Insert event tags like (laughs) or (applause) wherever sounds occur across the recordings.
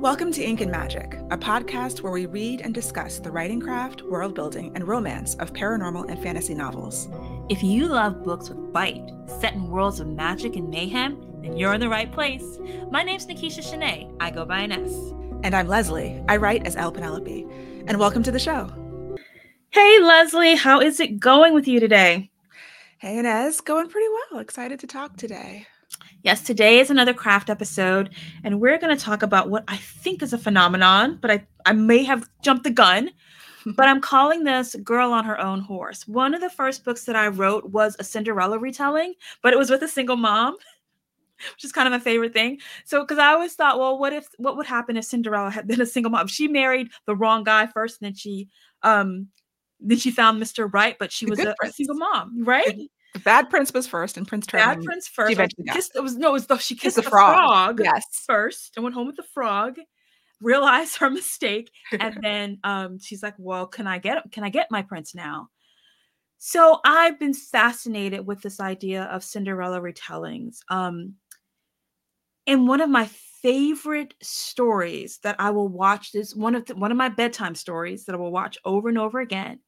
Welcome to Ink and Magic, a podcast where we read and discuss the writing craft, world building, and romance of paranormal and fantasy novels. If you love books with bite, set in worlds of magic and mayhem, then you're in the right place. My name's Nikisha Shanae. I go by Ines. And I'm Leslie. I write as L. Penelope. And welcome to the show. Hey, Leslie, how is it going with you today? Hey, Ines, going pretty well. Excited to talk today. Yes, today is another craft episode, and we're going to talk about what I think is a phenomenon, but I, I may have jumped the gun. (laughs) but I'm calling this Girl on Her Own Horse. One of the first books that I wrote was a Cinderella retelling, but it was with a single mom, which is kind of my favorite thing. So, because I always thought, well, what if, what would happen if Cinderella had been a single mom? She married the wrong guy first, and then she, um, then she found Mr. Right, but she was a, a, single mom, right? Bad prince was first, and Prince Charming. Bad prince first. She eventually kissed. It was no. It was the she kissed, the, the frog. frog. Yes, first, and went home with the frog. Realized her mistake, and (laughs) then um, she's like, "Well, can I get can I get my prince now?" So I've been fascinated with this idea of Cinderella retellings. Um, and one of my favorite stories that I will watch is one of the, one of my bedtime stories that I will watch over and over again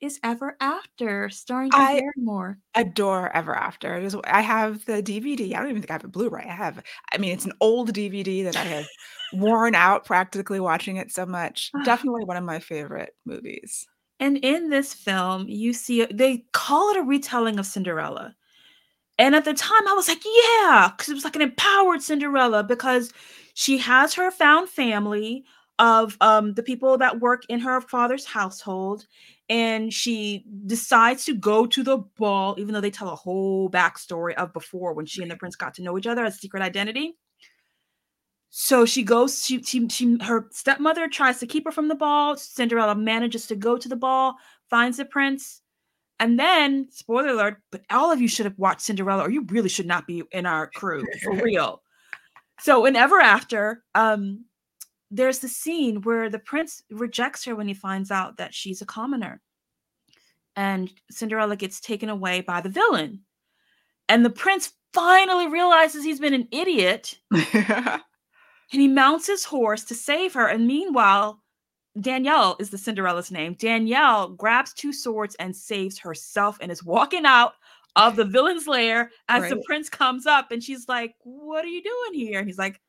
is Ever After, starring I Barrymore. adore Ever After. It is I have the DVD. I don't even think I have a Blu-ray. I have I mean, it's an old DVD that I have worn out practically watching it so much. (sighs) Definitely one of my favorite movies. And in this film, you see they call it a retelling of Cinderella. And at the time, I was like, yeah, because it was like an empowered Cinderella because she has her found family of um, the people that work in her father's household and she decides to go to the ball, even though they tell a whole backstory of before when she and the prince got to know each other as secret identity. So she goes, she, she, she, her stepmother tries to keep her from the ball. Cinderella manages to go to the ball, finds the prince, and then, spoiler alert, but all of you should have watched Cinderella, or you really should not be in our crew for (laughs) real. So in Ever After, um, there's the scene where the prince rejects her when he finds out that she's a commoner. And Cinderella gets taken away by the villain. And the prince finally realizes he's been an idiot. (laughs) and he mounts his horse to save her. And meanwhile, Danielle is the Cinderella's name. Danielle grabs two swords and saves herself and is walking out of the villain's lair as right. the prince comes up. And she's like, What are you doing here? And he's like,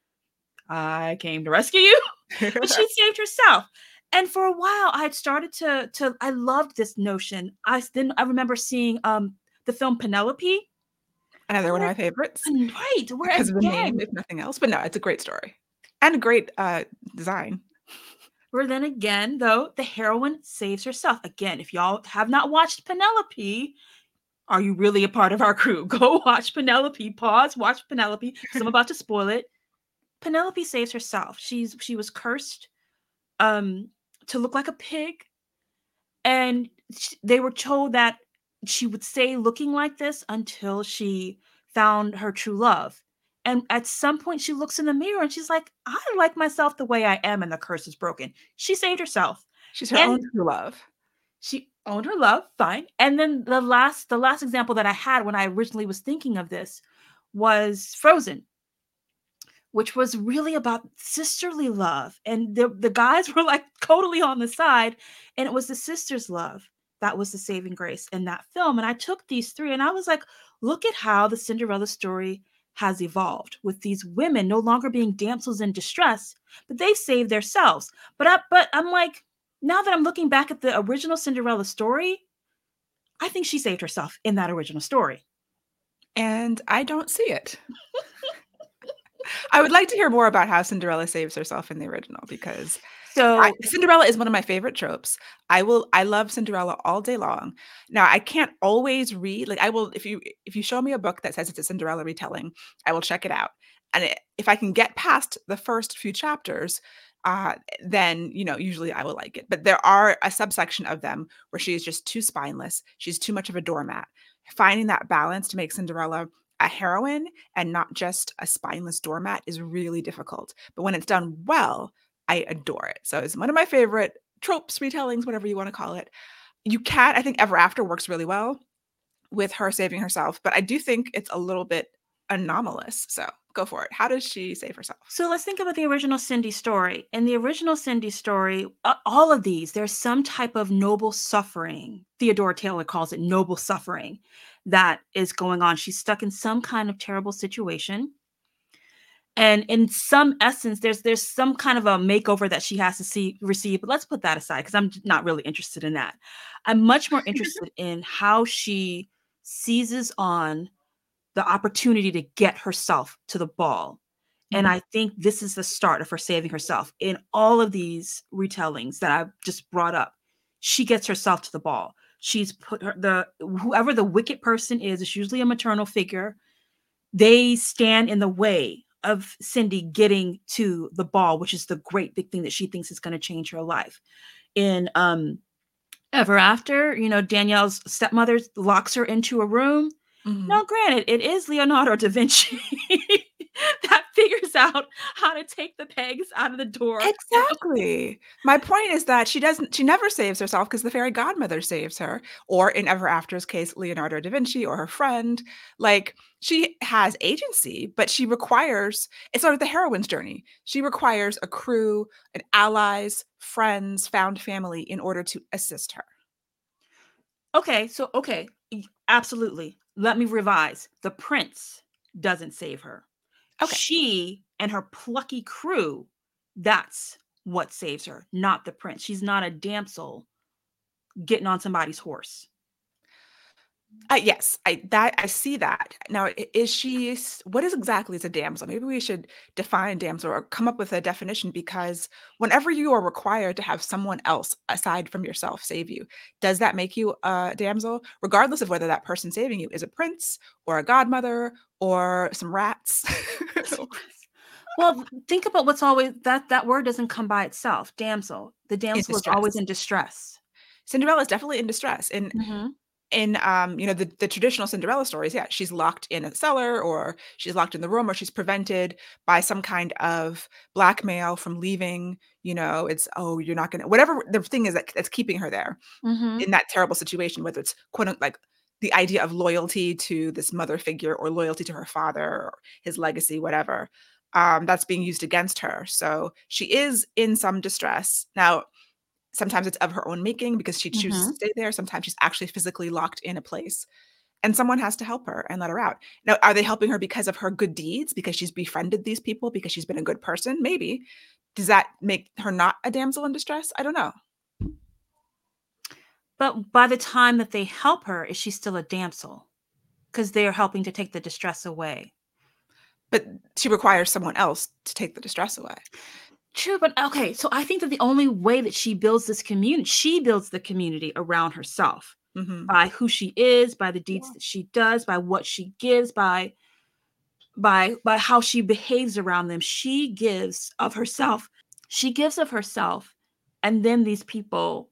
I came to rescue you. (laughs) but she (laughs) saved herself. And for a while, I had started to to I loved this notion. I then I remember seeing um the film Penelope. Another one of my favorites. Right. Where because of the name, if nothing else. But no, it's a great story. And a great uh design. Where then again, though, the heroine saves herself. Again, if y'all have not watched Penelope, are you really a part of our crew? (laughs) Go watch Penelope. Pause, watch Penelope because I'm about to spoil it. Penelope saves herself. She's she was cursed um to look like a pig and she, they were told that she would stay looking like this until she found her true love. And at some point she looks in the mirror and she's like, I like myself the way I am and the curse is broken. She saved herself. She's her and own true love. She owned her love, fine. And then the last the last example that I had when I originally was thinking of this was Frozen which was really about sisterly love. And the, the guys (laughs) were like totally on the side. And it was the sister's love that was the saving grace in that film. And I took these three and I was like, look at how the Cinderella story has evolved with these women no longer being damsels in distress, but they've saved themselves. But I, but I'm like, now that I'm looking back at the original Cinderella story, I think she saved herself in that original story. And I don't see it. (laughs) I would like to hear more about how Cinderella saves herself in the original because so I, Cinderella is one of my favorite tropes. I will I love Cinderella all day long. Now I can't always read like I will if you if you show me a book that says it's a Cinderella retelling, I will check it out. And it, if I can get past the first few chapters, uh, then you know usually I will like it. But there are a subsection of them where she is just too spineless. She's too much of a doormat. Finding that balance to make Cinderella a heroine and not just a spineless doormat is really difficult. But when it's done well, I adore it. So it's one of my favorite tropes, retellings, whatever you want to call it. You can't, I think Ever After works really well with her saving herself, but I do think it's a little bit anomalous. So Go for it. How does she save herself? So let's think about the original Cindy story. In the original Cindy story, all of these, there's some type of noble suffering. Theodora Taylor calls it noble suffering that is going on. She's stuck in some kind of terrible situation. And in some essence, there's there's some kind of a makeover that she has to see receive. But let's put that aside because I'm not really interested in that. I'm much more (laughs) interested in how she seizes on the opportunity to get herself to the ball. And Mhm. I think this is the start of her saving herself. In all of these retellings that I've just brought up, she gets herself to the ball. She's put her the whoever the wicked person is, it's usually a maternal figure. They stand in the way of Cindy getting to the ball, which is the great big thing that she thinks is going to change her life. In um Ever After, you know, Danielle's stepmother locks her into a room Mhm. now, granted, it is Leonardo da Vinci (laughs) that figures out how to take the pegs out of the door. Exactly. My point is that she doesn't she never saves herself because the fairy godmother saves her, or in Ever After's case, Leonardo da Vinci or her friend. Like, she has agency, but she requires it's sort of the heroine's journey. She requires a crew, and allies, friends, found family in order to assist her. Okay, so okay, absolutely. Let me revise. The prince doesn't save her. Okay. She and her plucky crew, that's what saves her, not the prince. She's not a damsel getting on somebody's horse. Uh, yes, I that I see that. Now, i- is she s- what is exactly is a damsel? Maybe we should define damsel or come up with a definition because whenever you are required to have someone else aside from yourself save you, does that make you a damsel? Regardless of whether that person saving you is a prince or a godmother or some rats. (laughs) Well, think about what's always that that word doesn't come by itself. Damsel. The damsel is always distress. in distress. Cinderella is definitely in distress. In in um you know the, the traditional cinderella stories yeah she's locked in a cellar or she's locked in the room or she's prevented by some kind of blackmail from leaving you know it's oh you're not gonna whatever the thing is that, that's keeping her there Mhm. in that terrible situation whether it's quote unquote like the idea of loyalty to this mother figure or loyalty to her father or his legacy whatever um that's being used against her so she is in some distress now sometimes it's of her own making because she chooses Mhm. to stay there sometimes she's actually physically locked in a place and someone has to help her and let her out now are they helping her because of her good deeds because she's befriended these people because she's been a good person maybe does that make her not a damsel in distress i don't know But by the time that they help her, is she still a damsel? Because they are helping to take the distress away. but she requires someone else to take the distress away True, but okay. So I think that the only way that she builds this community, she builds the community around herself Mhm. by who she is, by the deeds Yeah. that she does, by what she gives, by by by how she behaves around them. She gives of herself. She gives of herself, and then these people,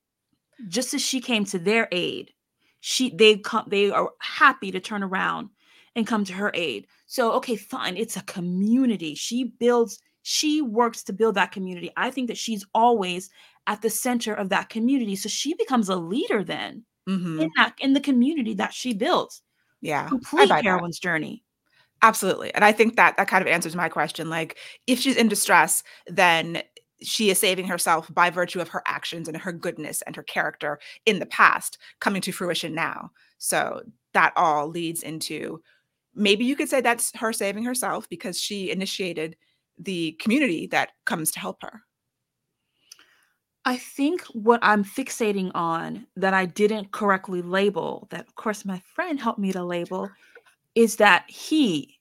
just as she came to their aid, she they come they are happy to turn around and come to her aid. So okay, fine, it's a community. She builds she works to build that community. I think that she's always at the center of that community. So she becomes a leader then Mhm. in that in the community that she builds. yeah Complete heroine's journey. Absolutely. And I think that that kind of answers my question. Like, if she's in distress, then she is saving herself by virtue of her actions and her goodness and her character in the past coming to fruition now. So that all leads into maybe you could say that's her saving herself because she initiated the community that comes to help her. I think what I'm fixating on that I didn't correctly label, that of course my friend helped me to label, is that he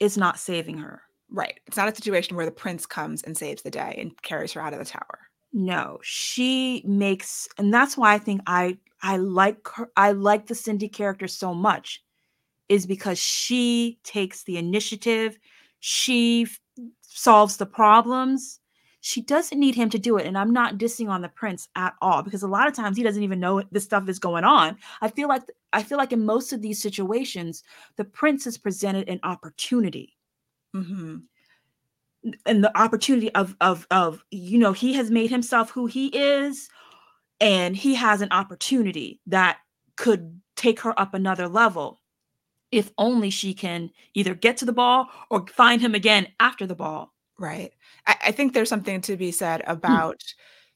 is not saving her. Right. It's not a situation where the prince comes and saves the day and carries her out of the tower. No, she makes, and that's why I think I I like her. I like the Cindy character so much, is because she takes the initiative. She solves the problems. She doesn't need him to do it, and I'm not dissing on the prince at all because a lot of times he doesn't even know this stuff is going on. I feel like I feel like in most of these situations, the prince is presented an opportunity hmm and the opportunity of of of you know he has made himself who he is and he has an opportunity that could take her up another level if only she can either get to the ball or find him again after the ball. Right. I, I think there's something to be said Hmm. about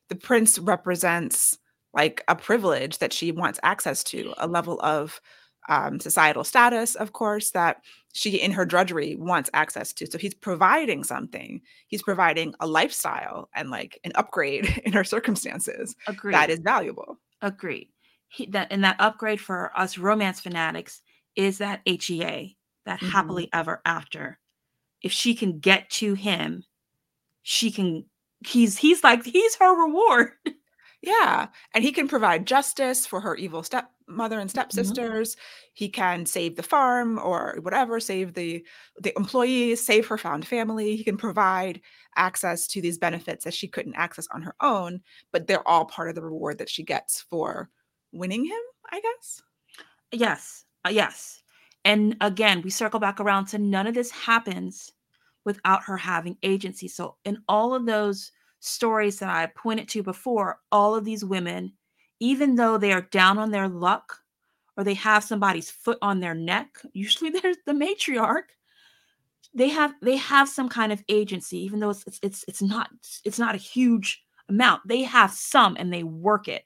the prince represents like a privilege that she wants access to, a level of um, societal status, of course, that she in her drudgery wants access to. So he's providing something. He's providing a lifestyle and like an upgrade (laughs) in her circumstances Agreed. that is valuable. Agreed. He, that and that upgrade for us romance fanatics is that HEA, that Mhm. happily ever after. If she can get to him, she can. He's he's like he's her reward. (laughs) Yeah. And he can provide justice for her evil stepmother and stepsisters. He can save the farm or whatever, save the the employees, save her found family. He can provide access to these benefits that she couldn't access on her own, but they're all part of the reward that she gets for winning him, I guess. Yes, uh, yes. And again, we circle back around to none of this happens without her having agency. So, in all of those stories that I pointed to before, all of these women, even though they are down on their luck or they have somebody's foot on their neck, usually (laughs) there's the matriarch. They have they have some kind of agency, even though it's it's it's, it's not it's not a huge amount. They have some and they work it.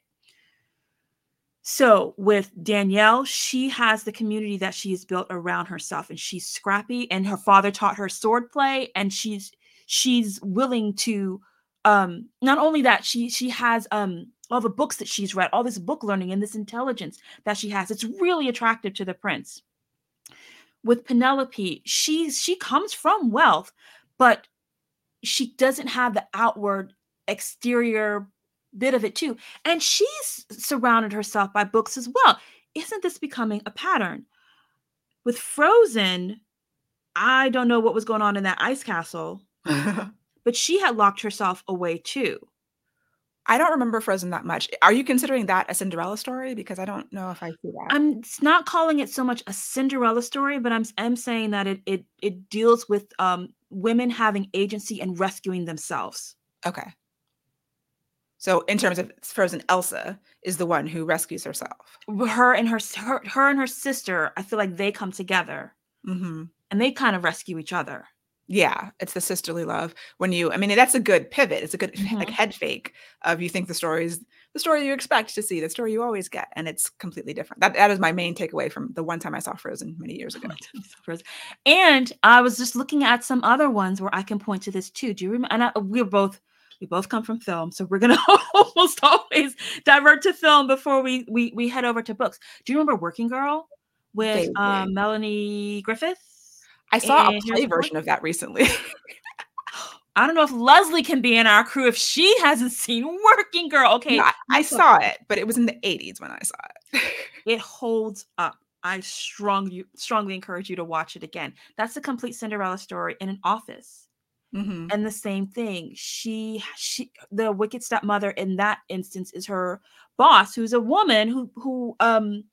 So with Danielle, she has the community that she has built around herself and she's scrappy and her father taught her swordplay and she's she's willing to um not only that she she has um all the books that she's read, all this book learning and this intelligence that she has. It's really attractive to the prince. With Penelope, she's she comes from wealth, but she doesn't have the outward exterior bit of it too. And she's surrounded herself by books as well. Isn't this becoming a pattern? With Frozen, I don't know what was going on in that ice castle, (laughs) but she had locked herself away too. I don't remember Frozen that much. Are you considering that a Cinderella story? Because I don't know if I see that. I'm not calling it so much a Cinderella story, but I'm I'm saying that it it it deals with um women having agency and rescuing themselves. Okay. So in terms of Frozen, Elsa is the one who rescues herself. Her and her her, her and her sister, I feel like they come together hmm and they kind of rescue each other. Yeah, it's the sisterly love. When you, I mean, that's a good pivot. It's a good (laughs) like Mhm. head fake of you think the story is the story you expect to see, the story you always get, and it's completely different. That that is my main takeaway from the one time I saw Frozen many years ago. (laughs) And I was just looking at some other ones where I can point to this too. Do you remember? And I, we're both we both come from film, so we're gonna (laughs) almost always divert to film before we we we head over to books. Do you remember Working Girl with um, Melanie Griffith? I saw a play version of that recently. (laughs) I don't know if Leslie can be in our crew if she hasn't seen Working Girl. Okay, No, I, I saw it, but it was in the 80s when I saw it. it (laughs) holds up. I strongly strongly encourage you to watch it again. That's a complete Cinderella story in an office. Hmm and the same thing she she the wicked stepmother in that instance is her boss who's a woman who who um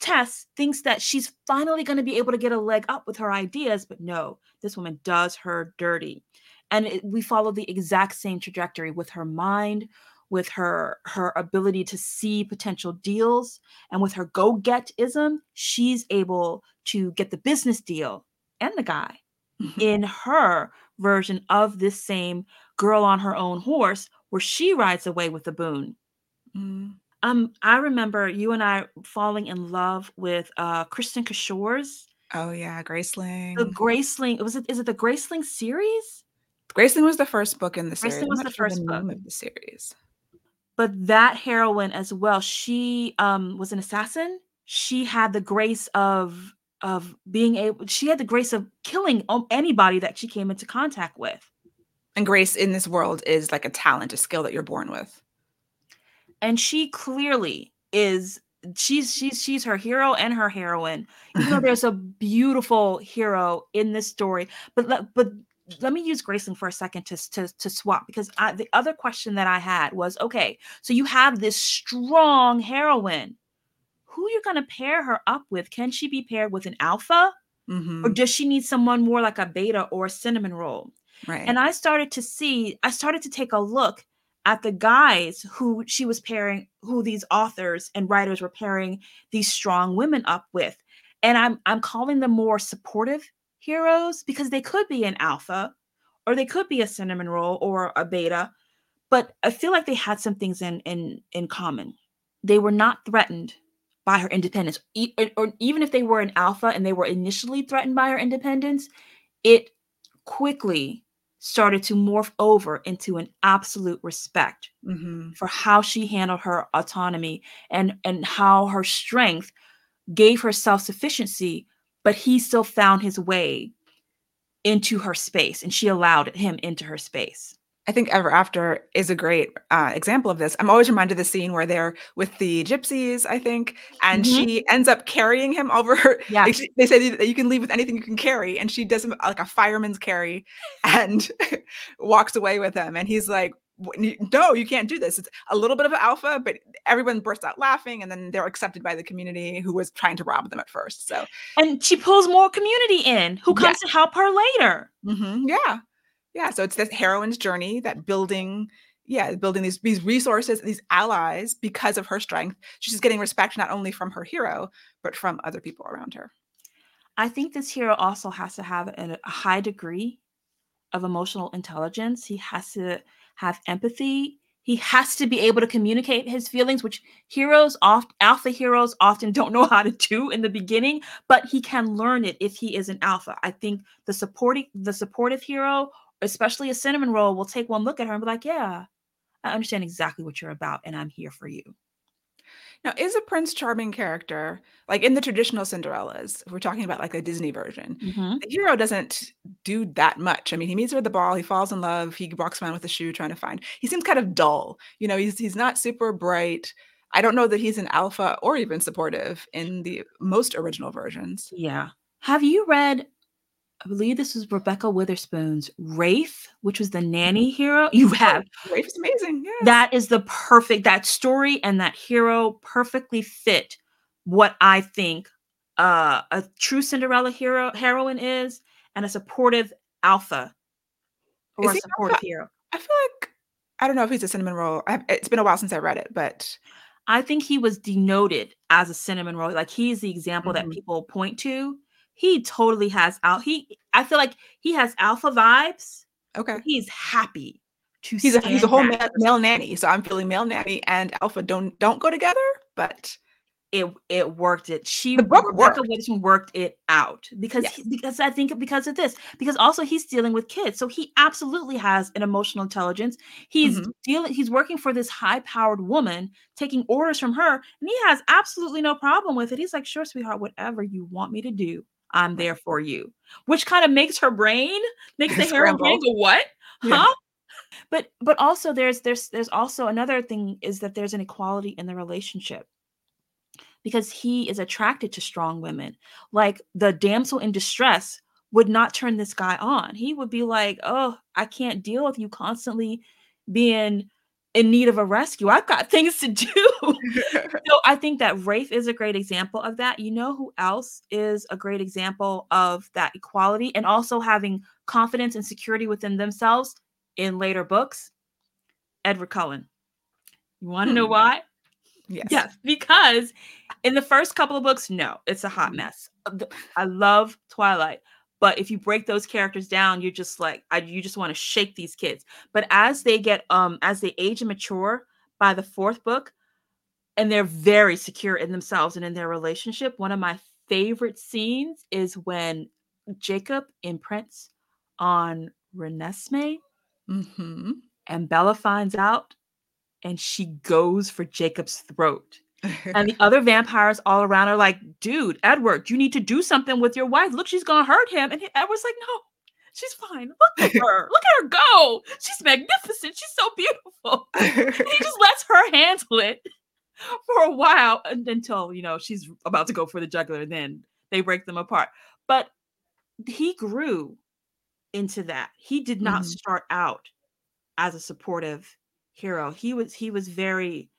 Tess thinks that she's finally going to be able to get a leg up with her ideas but no this woman does her dirty and it, we follow the exact same trajectory with her mind with her her ability to see potential deals and with her go-getism she's able to get the business deal and the guy Mhm. in her version of this same girl on her own horse where she rides away with the boon. Mm. Um, I remember you and I falling in love with uh Kristin Cashore's Oh yeah, Graceling. the Graceling. Was it is it the Graceling series? Graceling was the first book in the Graceling series. I'm was the first book. name of the series. But that heroine as well, she um was an assassin. She had the grace of of being able she had the grace of killing anybody that she came into contact with. And grace in this world is like a talent, a skill that you're born with. and she clearly is she's she's she's her hero and her heroine even though there's a (laughs) beautiful hero in this story but let, but let me use Graceling for a second to, to, to swap because I, the other question that I had was okay, so you have this strong heroine. Who you're going to pair her up with? Can she be paired with an alpha Mhm. or does she need someone more like a beta or a cinnamon roll? Right. And I started to see, I started to take a look at the guys who she was pairing, who these authors and writers were pairing these strong women up with. and I'm I'm calling them more supportive heroes because they could be an alpha or they could be a cinnamon roll or a beta, but I feel like they had some things in in in common. They were not threatened by her independence, e- or, even if they were an alpha and they were initially threatened by her independence, it quickly started to morph over into an absolute respect hmm for how she handled her autonomy and and how her strength gave her self-sufficiency but he still found his way into her space and she allowed him into her space I think Ever After is a great uh, example of this. I'm always reminded of the scene where they're with the gypsies, I think, and Mhm. she ends up carrying him over her. (laughs) Yeah. like, she- they say that you can leave with anything you can carry, and she does him like a fireman's carry (laughs) and (laughs) walks away with him. And he's like, No, you can't do this. It's a little bit of an alpha, but everyone bursts out laughing, and then they're accepted by the community who was trying to rob them at first. So, and she pulls more community in who comes to help her later mhm, yeah, yeah. So it's this heroine's journey that building, yeah, building these these resources, these allies because of her strength. She's getting respect not only from her hero but from other people around her. i think this hero also has to have a, a high degree of emotional intelligence he has to have empathy he has to be able to communicate his feelings which heroes oft alpha heroes often don't know how to do in the beginning but he can learn it if he is an alpha i think the supporting the supportive hero especially a cinnamon roll will take one look at her and be like yeah i understand exactly what you're about and i'm here for you Now, is a Prince Charming character like in the traditional Cinderellas? If we're talking about like a Disney version, Mhm. the hero doesn't do that much. I mean, he meets her at the ball, he falls in love, he walks around with a shoe trying to find. He seems kind of dull. You know, he's he's not super bright. I don't know that he's an alpha or even supportive in the most original versions. Yeah. Have you read, I believe this was Rebekah Weatherspoon's Rafe, which was the nanny hero? (laughs) You have. Rafe is amazing. Yeah. That is the perfect, that story and that hero perfectly fit what I think uh, a true Cinderella hero heroine is and a supportive alpha or Is a supportive alpha? hero. I feel like I don't know if he's a cinnamon roll. I, it's been a while since I read it, but I think he was denoted as a cinnamon roll. Like he's the example that Mhm. people point to. He totally has out. He, I feel like he has alpha vibes. okay. He's happy to. He's a he's a whole male, male nanny, so I'm feeling male nanny and alpha don't don't go together, but It it worked. It she The book Rebekah worked. Weatherspoon worked it out because Yes. he- because I think because of this because also he's dealing with kids, so he absolutely has an emotional intelligence. He's Mhm. dealing. He's working for this high powered woman, taking orders from her, and he has absolutely no problem with it. He's like, "Sure, sweetheart, whatever you want me to do, I'm there for you." Which kind of makes her brain makes the (laughs) hair brain go, "What? Yeah. Huh?" But but also there's there's there's also another thing is that there's an equality in the relationship because he is attracted to strong women. Like the damsel in distress would not turn this guy on. He would be like, "Oh, I can't deal with you constantly being in need of a rescue. I've got (laughs) things to do." (laughs) so I think that Rafe is a great example of that. You know who else is a great example of that equality and also having confidence and security within themselves in later books? Edward Cullen. You want to know Hmm. why? yes. Yes, because in the first couple of books, no, it's a hot Mhm. mess. I love Twilight, but if you break those characters down, you're just like, I, you just want to shake these kids. But as they get, um, as they age and mature by the fourth book, and they're very secure in themselves and in their relationship, one of my favorite scenes is when Jacob imprints on Renesmee hmm and Bella finds out and she goes for Jacob's throat. And the other vampires all around are like, dude, Edward, you need to do something with your wife. Look, she's gonna hurt him. And Edward's like, no, she's fine. Look at (laughs) her. Look at her go. She's magnificent. She's so beautiful. And he just lets her handle it for a while un- until, you know, she's about to go for the juggler. And then they break them apart. But he grew into that. He did not Mhm. start out as a supportive hero. He was he was very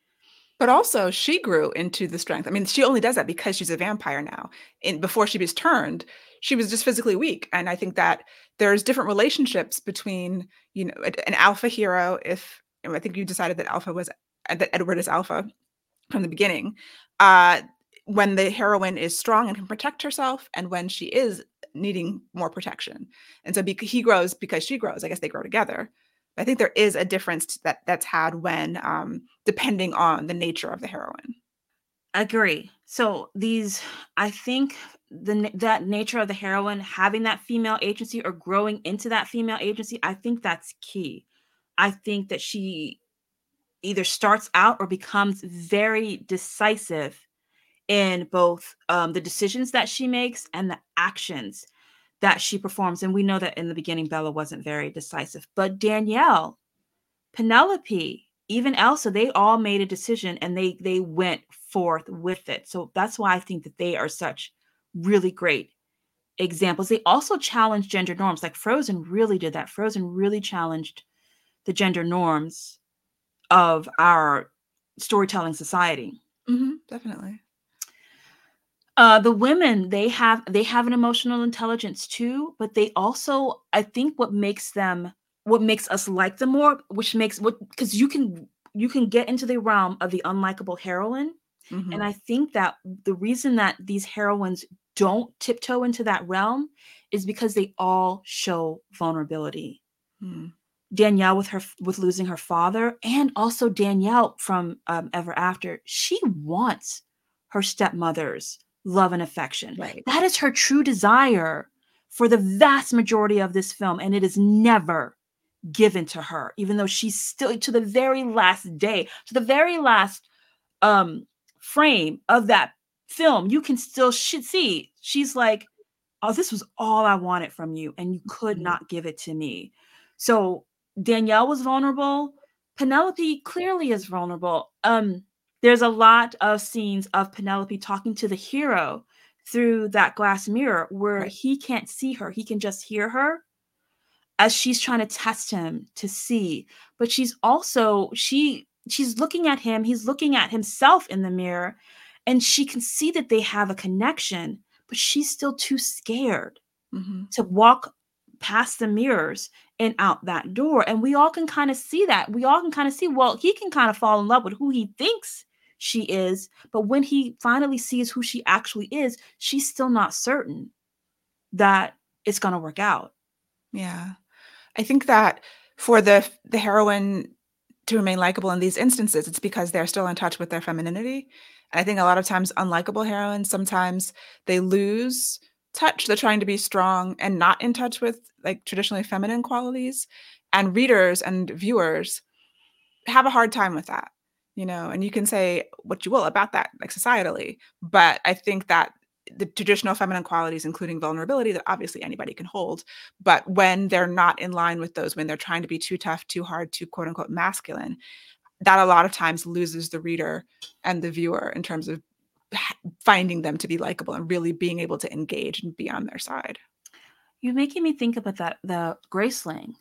But also, she grew into the strength. I mean, she only does that because she's a vampire now. And before she was turned, she was just physically weak. And I think that there's different relationships between, you know, an alpha hero. If I think you decided that alpha was uh, that Edward is alpha from the beginning. Uh, when the heroine is strong and can protect herself and when she is needing more protection and so because he grows because she grows i guess they grow together i think there is a difference that that's had when um depending on the nature of the heroine. Agree. So these i think the that nature of the heroine having that female agency or growing into that female agency i think that's key. I think that she either starts out or becomes very decisive in both um, the decisions that she makes and the actions that she performs and we know that in the beginning bella wasn't very decisive but danielle penelope even elsa they all made a decision and they they went forth with it so that's why i think that they are such really great examples. They also challenge gender norms. Like Frozen really did that. Frozen really challenged the gender norms of our storytelling society. Mm-hmm, definitely. Uh, the women they have they have an emotional intelligence too, but they also I think what makes them what makes us like them more, which makes what because you can you can get into the realm of the unlikable heroine Mm-hmm. And I think that the reason that these heroines don't tiptoe into that realm is because they all show vulnerability. Mm. Danielle with her with losing her father, and also Danielle from um, Ever After, she wants her stepmother's love and affection. Right. That is her true desire for the vast majority of this film, and it is never given to her, even though she's still to the very last day, to the very last um frame of that film, you can still sh- see she's like, "Oh, this was all I wanted from you, and you could mm-hmm. not give it to me." So Danielle was vulnerable. Penelope clearly is vulnerable. Um, there's a lot of scenes of Penelope talking to the hero through that glass mirror where right. he can't see her; he can just hear her as she's trying to test him to see. But she's also she she's looking at him, he's looking at himself in the mirror, and she can see that they have a connection, but she's still too scared mm-hmm. to walk past the mirrors and out that door. And we all can kind of see that. We all can kind of see, well, he can kind of fall in love with who he thinks she is, but when he finally sees who she actually is, she's still not certain that it's going to work out. Yeah. I think that for the the heroine to remain likable in these instances, it's because they're still in touch with their femininity. And I think a lot of times unlikable heroines, sometimes they lose touch. They're trying to be strong and not in touch with like traditionally feminine qualities. And readers and viewers have a hard time with that, you know, and you can say what you will about that, like societally. But I think that the traditional feminine qualities, including vulnerability, that obviously anybody can hold. But when they're not in line with those, when they're trying to be too tough, too hard, too quote unquote masculine, that a lot of times loses the reader and the viewer in terms of finding them to be likable and really being able to engage and be on their side. You're making me think about that the Graceling.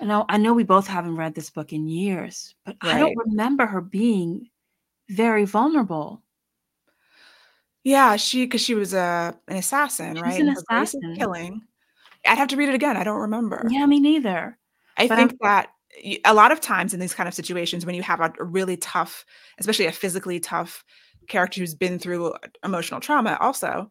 I know I know we both haven't read this book in years, but right. I don't remember her being very vulnerable. Yeah, she because she was a an assassin, right? an assassin. killing. I'd have to read it again. I don't remember. Yeah, me neither. I But think I'm that a lot of times in these kind of situations when you have a, a really tough, especially a physically tough character who's been through emotional trauma also,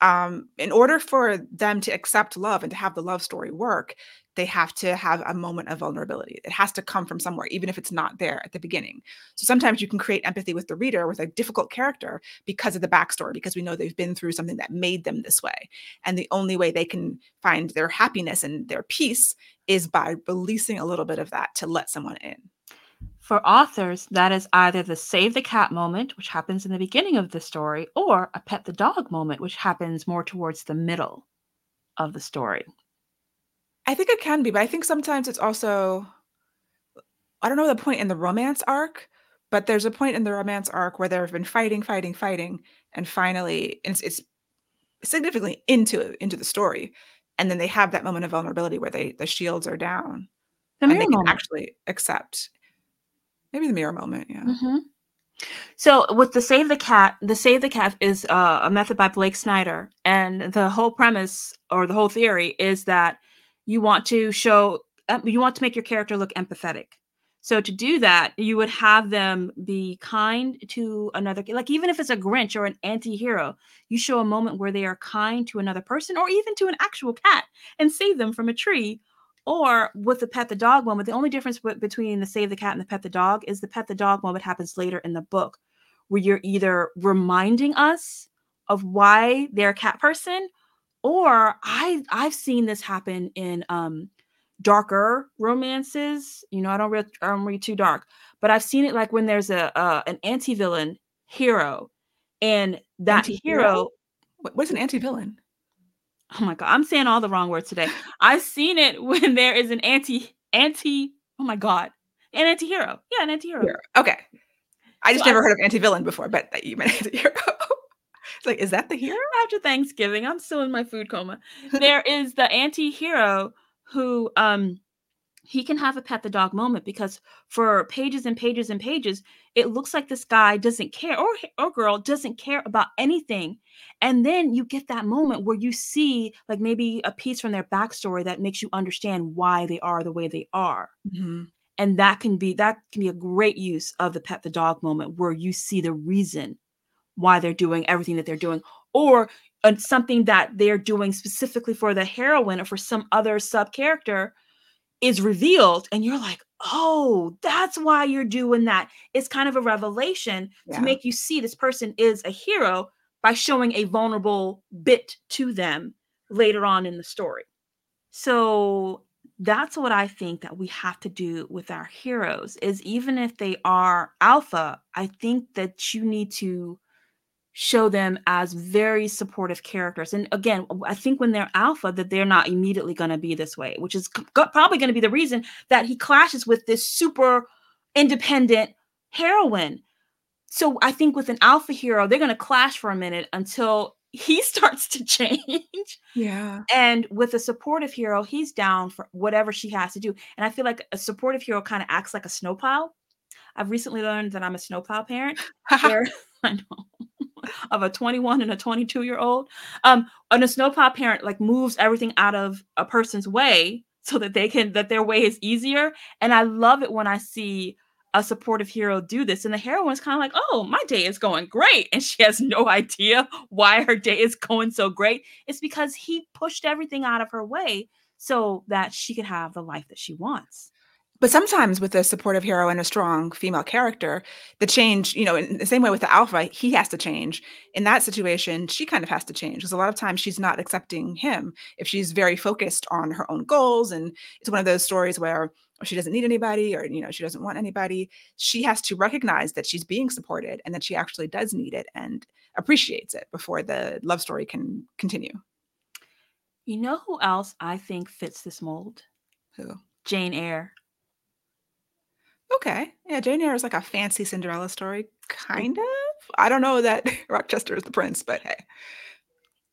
um, in order for them to accept love and to have the love story work, they have to have a moment of vulnerability. It has to come from somewhere, even if it's not there at the beginning. So sometimes you can create empathy with the reader with a difficult character because of the backstory, because we know they've been through something that made them this way. And the only way they can find their happiness and their peace is by releasing a little bit of that to let someone in. For authors, that is either the save the cat moment, which happens in the beginning of the story, or a pet the dog moment, which happens more towards the middle of the story. I think it can be, but I think sometimes it's also I don't know the point in the romance arc, but there's a point in the romance arc where they've been fighting, fighting, fighting, and finally it's, it's significantly into into the story, and then they have that moment of vulnerability where they the shields are down, the and they can moment. actually accept maybe the mirror moment, yeah. Mm-hmm. So with the save the cat, the save the cat is uh, a method by Blake Snyder, and the whole premise or the whole theory is that you want to show you want to make your character look empathetic So to do that, you would have them be kind to another, like even if it's a Grinch or an anti-hero, you show a moment where they are kind to another person or even to an actual cat and save them from a tree. Or with the pet the dog moment, the only difference between the save the cat and the pet the dog is the pet the dog moment happens later in the book, where you're either reminding us of why they're a cat person, or I I've seen this happen in um darker romances. You know, I don't read I don't read too dark, but I've seen it like when there's a uh, an anti villain hero, and that Anti-hero? hero. What's an anti villain? Oh my god, I'm saying all the wrong words today. I've seen it when there is an anti anti. Oh my god, an anti-hero. Yeah, an anti-hero. Okay, I just so never I, heard of anti-villain before, but that you meant (laughs) anti-hero. it's like, is that the hero? After Thanksgiving, I'm still in my food coma. there is the anti-hero who um he can have a pet the dog moment because for pages and pages and pages it looks like this guy doesn't care or or girl doesn't care about anything and then you get that moment where you see like maybe a piece from their backstory that makes you understand why they are the way they are mm-hmm. and that can be that can be a great use of the pet the dog moment where you see the reason why they're doing everything that they're doing or uh, something that they're doing specifically for the heroine or for some other sub character is revealed and you're like oh that's why you're doing that it's kind of a revelation yeah. to make you see this person is a hero by showing a vulnerable bit to them later on in the story so that's what i think that we have to do with our heroes is even if they are alpha i think that you need to show them as very supportive characters. And again, I think when they're alpha, that they're not immediately going to be this way, which is probably going to be the reason that he clashes with this super independent heroine. So I think with an alpha hero, they're going to clash for a minute until he (laughs) starts to change. Yeah. And with a supportive hero, he's down for whatever she has to do. And I feel like a supportive hero kind of acts like a snowplow. I've recently learned that I'm a snowplow parent. (laughs) (laughs) know of a 21 and a 22 year old. Um, and a snowplow parent like moves everything out of a person's way so that they can that their way is easier. And I love it when I see a supportive hero do this. And the heroine's kind of like, oh, my day is going great. And she has no idea why her day is going so great. It's because he pushed everything out of her way so that she could have the life that she wants. But sometimes with a supportive hero and a strong female character, the change, you know, in the same way with the alpha, he has to change. In that situation, she kind of has to change because a lot of times she's not accepting him if she's very focused on her own goals. And it's one of those stories where oh, she doesn't need anybody or, you know, she doesn't want anybody. She has to recognize that she's being supported and that she actually does need it and appreciates it before the love story can continue. You know who else I think fits this mold? Who? Jane Eyre. Okay. Yeah, Jane Eyre is like a fancy Cinderella story, kind of. I don't know that (laughs) Rochester is the prince, but hey.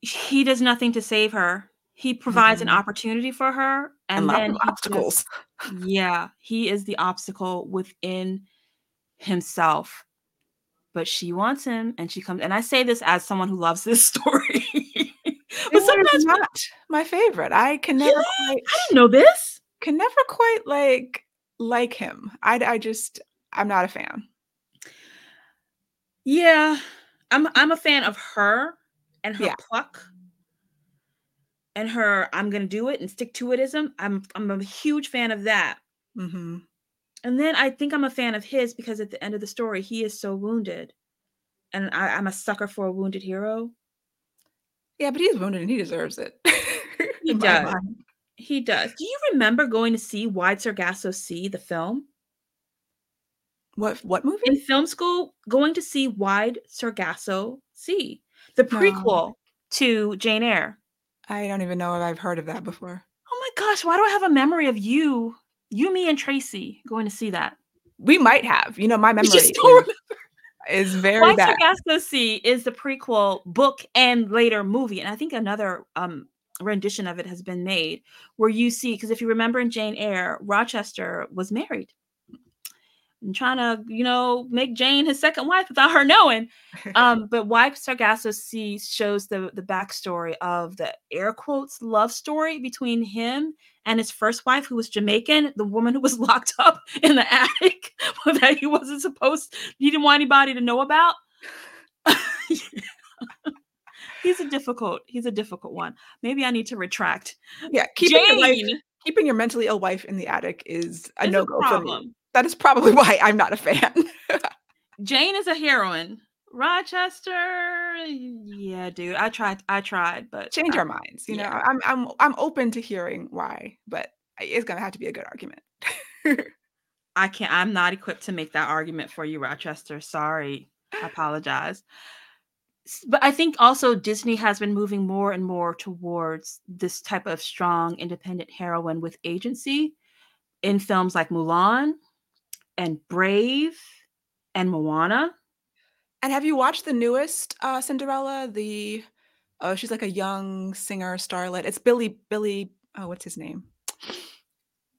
He does nothing to save her. He provides mm-hmm. an opportunity for her and, and then obstacles. Just, (laughs) yeah, he is the obstacle within himself. But she wants him and she comes and I say this as someone who loves this (laughs) story. but sometimes not my favorite. I can never yeah, quite I didn't know this. Can never quite like like him. I I just I'm not a fan. Yeah, I'm I'm a fan of her and her yeah. pluck and her I'm gonna do it and stick to itism. I'm I'm a huge fan of that. Mm-hmm. And then I think I'm a fan of his because at the end of the story he is so wounded, and I, I'm a sucker for a wounded hero. Yeah, but he's wounded and he deserves it. (laughs) he does. He does. Do you remember going to see Wide Sargasso Sea, the film? What what movie? In film school, going to see Wide Sargasso Sea, the prequel no. to Jane Eyre. I don't even know if I've heard of that before. Oh my gosh, why do I have a memory of you, you, me, and Tracy going to see that? We might have. You know, my memory is, is, very Wide bad. Sargasso Sea is the prequel book and later movie, and I think another um rendition of it has been made where you see because if you remember in Jane Eyre, Rochester was married. and trying to, you know, make Jane his second wife without her knowing. Um, but Wide Sargasso Sea shows the the backstory of the air quotes love story between him and his first wife, who was Jamaican, the woman who was (laughs) locked up in the attic (laughs) that he wasn't supposed, he didn't want anybody to know about. (laughs) he's a difficult, he's a difficult one. Maybe I need to retract. Yeah, keeping your, wife, keeping your mentally ill wife in the attic is a no go for me. That is probably (laughs) why I'm not a fan. Jane is a heroine. Rochester, yeah, dude. I tried. I tried, but change I, our minds. You yeah. know, I'm I'm I'm open to hearing why, but it's gonna have to be a good argument. (laughs) I can't. I'm not equipped to make that argument for you, Rochester. Sorry. I apologize. But I think also Disney has been moving more and more towards this type of strong, independent heroine with agency in films like Mulan and Brave and Moana and have you watched the newest uh, Cinderella? The oh, she's like a young singer starlet. It's Billy Billy. Oh, what's his name?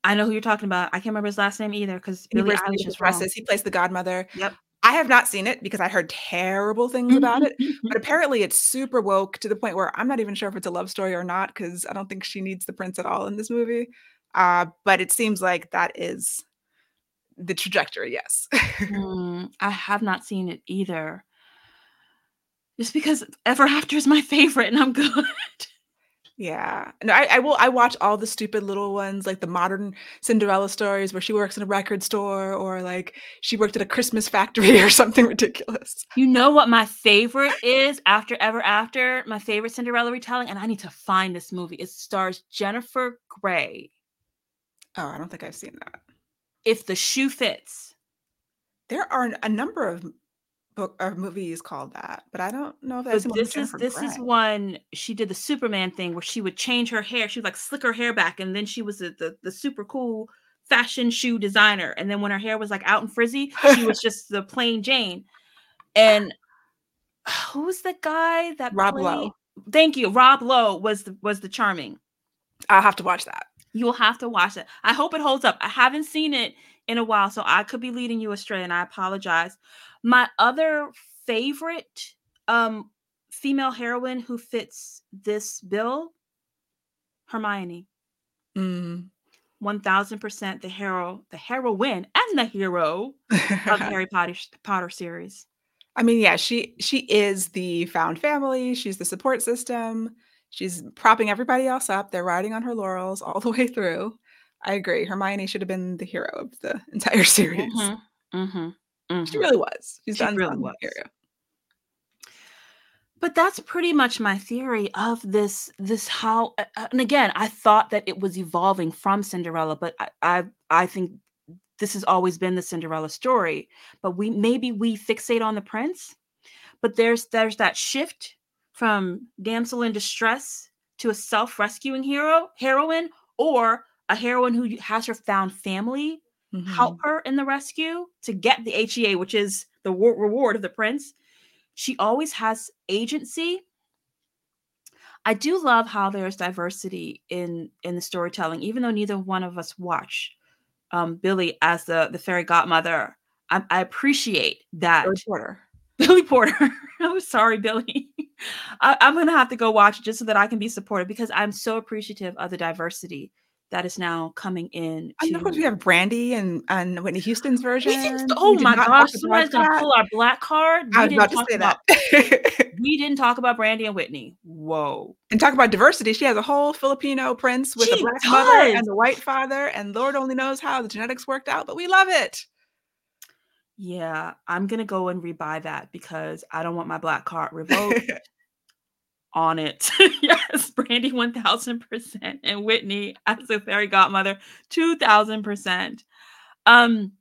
I know who you're talking about. I can't remember his last name either because Billie Eilish is wrong. He plays the godmother. Yep. I have not seen it because I heard terrible things about it. But apparently, it's super woke to the point where I'm not even sure if it's a love story or not because I don't think she needs the prince at all in this movie. Uh, but it seems like that is the trajectory, yes. (laughs) mm, I have not seen it either. Just because Ever After is my favorite and I'm (laughs) good. Yeah. No, I, I will I watch all the stupid little ones, like the modern Cinderella stories where she works in a record store or like she worked at a Christmas factory (laughs) or something ridiculous. You know what my favorite is after Ever After? My favorite Cinderella retelling, and I need to find this movie. It stars Jennifer Grey. Oh, I don't think I've seen that if the shoe fits. There are a number of book or movies called that, but I don't know if that's this is this Grey. is one she did the Superman thing where she would change her hair. She would like slick her hair back, and then she was the, the, the super cool fashion shoe designer. And then when her hair was like out and frizzy, she was (laughs) just the plain Jane. And (sighs) who's the guy that Rob played? Lowe? Thank you. Rob Lowe was the was the charming. I'll have to watch that. You will have to watch it. I hope it holds up. I haven't seen it in a while, so I could be leading you astray, and I apologize. My other favorite um female heroine who fits this bill, Hermione. Mm. One thousand percent the hero, the heroine, and the hero (laughs) of the Harry Potter Potter series. I mean, yeah, she she is the found family. She's the support system. She's propping everybody else up. They're riding on her laurels all the way through. I agree. Hermione should have been the hero of the (laughs) entire series. Mm-hmm. Mm-hmm. Mm-hmm. She really was. She's she done really was. Hero. But that's pretty much my theory of this. This how, and again, I thought that it was evolving from Cinderella, but I, I, I think this has always been the Cinderella story. But we maybe we fixate on the prince, but there's there's that shift from damsel in distress to a self-rescuing hero heroine or a heroine who has her found family mm-hmm. help her in the rescue to get the HEA which is the reward of the prince she always has agency I do love how there's diversity in in the storytelling even though neither one of us watch um, Billy as the the fairy godmother I, I appreciate that Porter. Billy Porter. (laughs) (laughs) I'm sorry, Billy. (laughs) I, am gonna have to go watch it just so that I can be supportive because I'm so appreciative of the diversity that is now coming in. I know we have Brandy and and Whitney Houston's (gasps) version. oh my gosh, somebody's gonna pull our black card. We I was about to say about, that. (laughs) we didn't talk about Brandy and Whitney. Whoa. And talk about diversity. She has a whole Filipino prince with she a black does. mother and a white father, and Lord only knows how the genetics worked out, but we love it. Yeah, I'm gonna go and rebuy that because I don't want my black card (laughs) revoked. On it. (laughs) yes, Brandy 1000% and Whitney as a fairy godmother 2000%. Um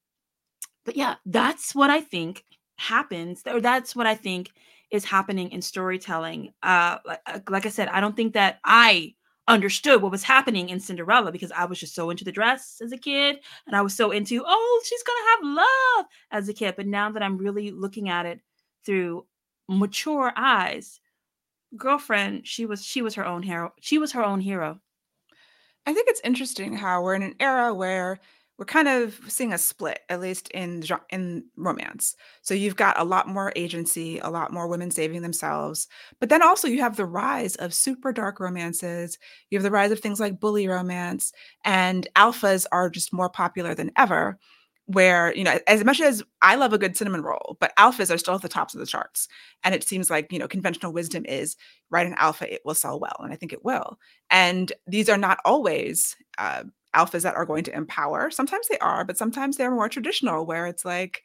but yeah, that's what I think happens or that's what I think is happening in storytelling. Uh like, uh, like I said, I don't think that I understood what was happening in Cinderella because I was just so into the dress as a kid and I was so into oh she's going to have love as a kid but now that I'm really looking at it through mature eyes girlfriend she was she was her own hero she was her own hero I think it's interesting how we're in an era where we're kind of seeing a split, at least in in romance. So you've got a lot more agency, a lot more women saving themselves, but then also you have the rise of super dark romances. You have the rise of things like bully romance, and alphas are just more popular than ever. Where you know, as much as I love a good cinnamon roll, but alphas are still at the tops of the charts, and it seems like you know conventional wisdom is write an alpha, it will sell well, and I think it will. And these are not always. Uh, alphas that are going to empower. Sometimes they are, but sometimes they're more traditional, where it's like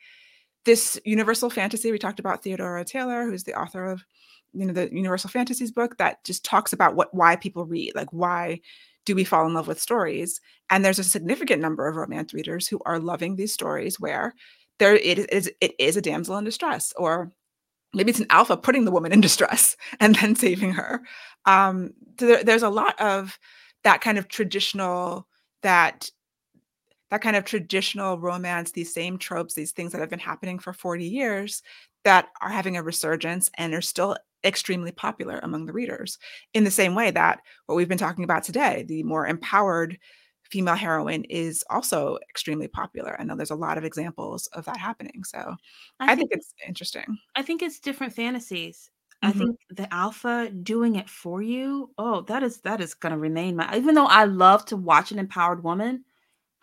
this universal fantasy. We talked about Theodora Taylor, who's the author of you know the Universal Fantasies book that just talks about what why people read, like why do we fall in love with stories? And there's a significant number of romance readers who are loving these stories where there it is it is a damsel in distress or maybe it's an alpha putting the woman in distress (laughs) and then saving her um, so there, there's a lot of that kind of traditional that that kind of traditional romance, these same tropes, these things that have been happening for 40 years that are having a resurgence and are still extremely popular among the readers. In the same way that what we've been talking about today, the more empowered female heroine is also extremely popular. I know there's a lot of examples of that happening. So I, I think, think, it's interesting. I think it's different fantasies. I Mhm. think the alpha doing it for you, oh, that is that is gonna remain my even though I love to watch an empowered woman,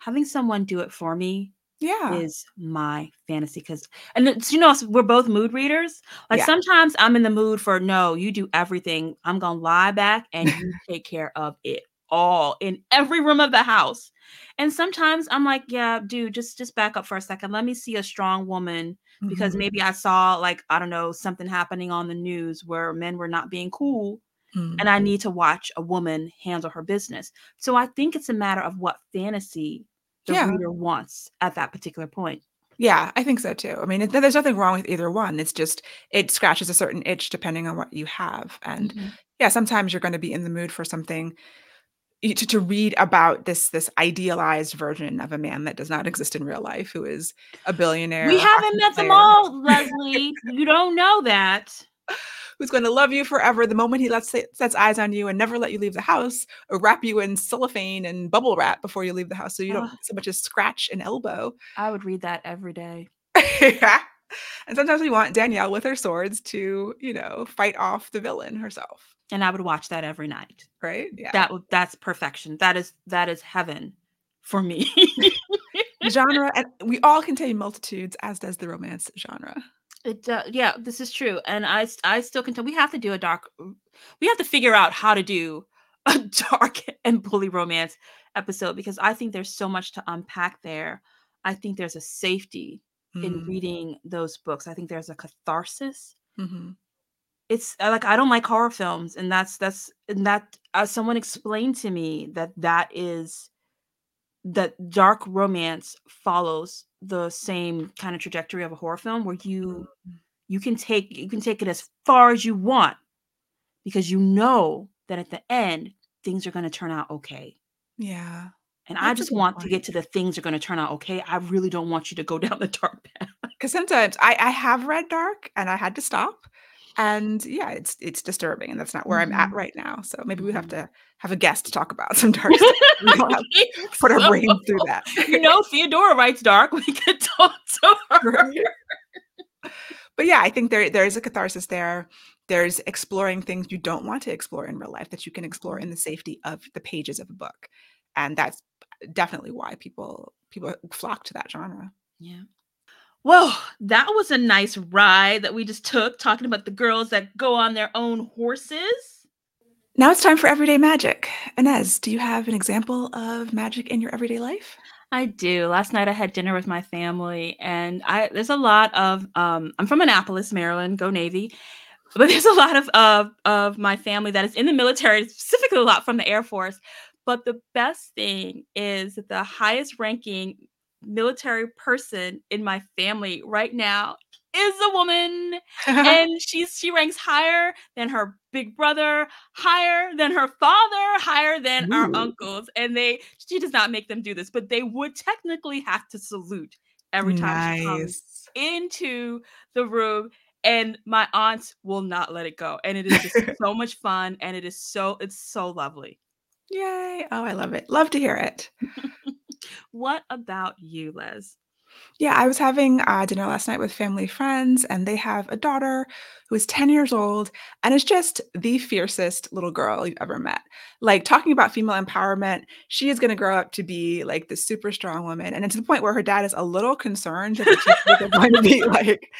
having someone do it for me Yeah. is my fantasy because and it's you know, we're both mood readers. Like Yeah. sometimes I'm in the mood for no, you do everything. I'm gonna lie back and you (laughs) take care of it all in every room of the house. And sometimes I'm like, yeah, dude, just just back up for a second. Let me see a strong woman because Mhm. maybe I saw like I don't know something happening on the news where men were not being cool Mm. and I need to watch a woman handle her business. So I think it's a matter of what fantasy the Yeah. reader wants at that particular point. Yeah, I think so too. I mean, it, there's nothing wrong with either one. It's just it scratches a certain itch depending on what you have. And Mhm. yeah, sometimes you're going to be in the mood for something to, to read about this this idealized version of a man that does not exist in real life, who is a billionaire, We haven't met them all, Leslie. You don't know that. (laughs) who's going to love you forever the moment he lets sets eyes on you and never let you leave the house, or wrap you in cellophane and bubble wrap before you leave the house, so you don't Ugh. so much as scratch an elbow. I would read that every day. yeah. And sometimes we want Danielle with her swords to, you know, fight off the villain herself, And I would watch that every night. right? Yeah. That that's perfection. That is that is heaven for me. Genre, and we all contain multitudes, as does the romance genre. It uh, yeah, this is true, and I I still can tell we have to do a dark. We have to figure out how to do (laughs) a dark and bully romance episode because I think there's so much to unpack there. I think there's a safety in Mm, reading those books. I think there's a catharsis. mhm. It's uh, like I don't like horror films, and that's that's and that uh, someone explained to me that that is that dark romance follows the same kind of trajectory of a horror film where you Mm. you can take you can take it as far as you want because you know that at the end things are going to turn out okay. Yeah, and i that's a just want to get to the things are going to turn out okay. I really don't want you to go (laughs) down the dark path. Because sometimes I I have read Dark and I had to stop, and yeah, it's it's disturbing, and that's not where I'm at Mhm, right now. So maybe we have mhm. to have a guest to talk about (laughs) some dark stuff. We don't have to put our so. brains through that. (laughs) you know theodora writes dark we could (laughs) talk to her But yeah, I think there there is a catharsis there. There's exploring things you don't want to explore in real life that you can explore in the safety of the pages of a book. And that's definitely why people people flock to that genre. yeah well that was a nice ride that we just took talking about the girls that go on their own horses Now it's time for everyday magic. Ines, do you have an example of magic in your everyday life? I do. Last night I had dinner with my family and I there's a lot of um I'm from Annapolis, Maryland, go Navy. But (laughs) there's a lot of of of my family that is in the military, specifically a lot from the Air Force. But the best thing is that the highest ranking military person in my family right now is a woman (laughs) and she's she ranks higher than her big brother higher than her father higher than our uncles and they she does not make them do this but they would technically have to salute every time she comes into the room and my aunts will not let it go and it is just (laughs) so much fun and it is so it's so lovely Yay. Oh, I love it. Love to hear it. (laughs) what about you, Les? Yeah, I was having, uh, dinner last night with family friends, and they have a daughter who is 10 years old and is just the fiercest little girl you've ever met. Like, talking about female empowerment, she is gonna grow up to be, like, the super strong woman, and it's to the point where her dad is a little concerned that she's going to be, (laughs) like,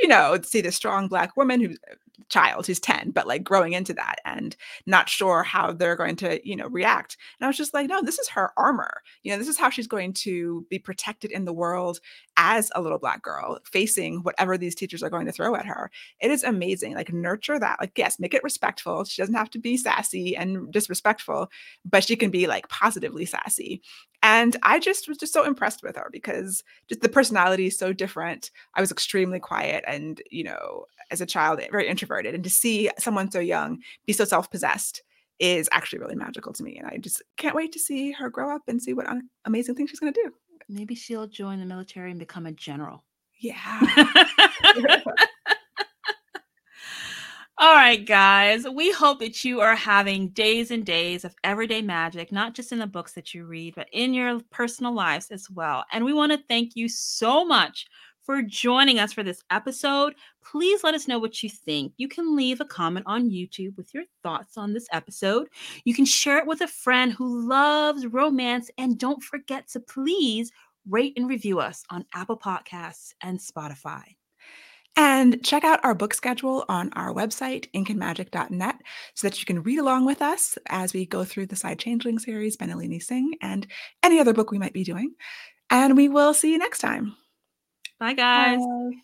you know, see this strong Black woman who's a child who's 10, but, like, growing into that and not sure how they're going to, you know, react. And I was just like, "No, this is her armor." You know, this is how she's going to be protected in the world as a little Black girl facing whatever these teachers are going to throw at her. It is amazing, like, nurture that. Like, yes, make it respectful. She doesn't have to be sassy and disrespectful, but she can be, like, positively sassy. And I just was just so impressed with her because just the personality is so different. I was extremely quiet and, you know, as a child, eh, very introverted, and to see someone so young be so self-possessed is actually really magical to me, and I just can't wait to see her grow up and see what an amazing things she's gonna do. Maybe she'll join the military and become a general. Yeah. (laughs) All right, guys. We hope that you are having days and days of everyday magic, not just in the books that you read, but in your personal lives as well. And we want to thank you so much for joining us for this episode. Please let us know what you think. You can leave a comment on YouTube with your thoughts on this episode. You can share it with a friend who loves romance. And don't forget to please rate and review us on Apple Podcasts and Spotify. And check out our book schedule on our website, inkandmagic.net, so that you can read along with us as we go through the Psy-Changeling series by Nalini Singh and any other book we might be doing. And we will see you next time. Bye, guys. Bye.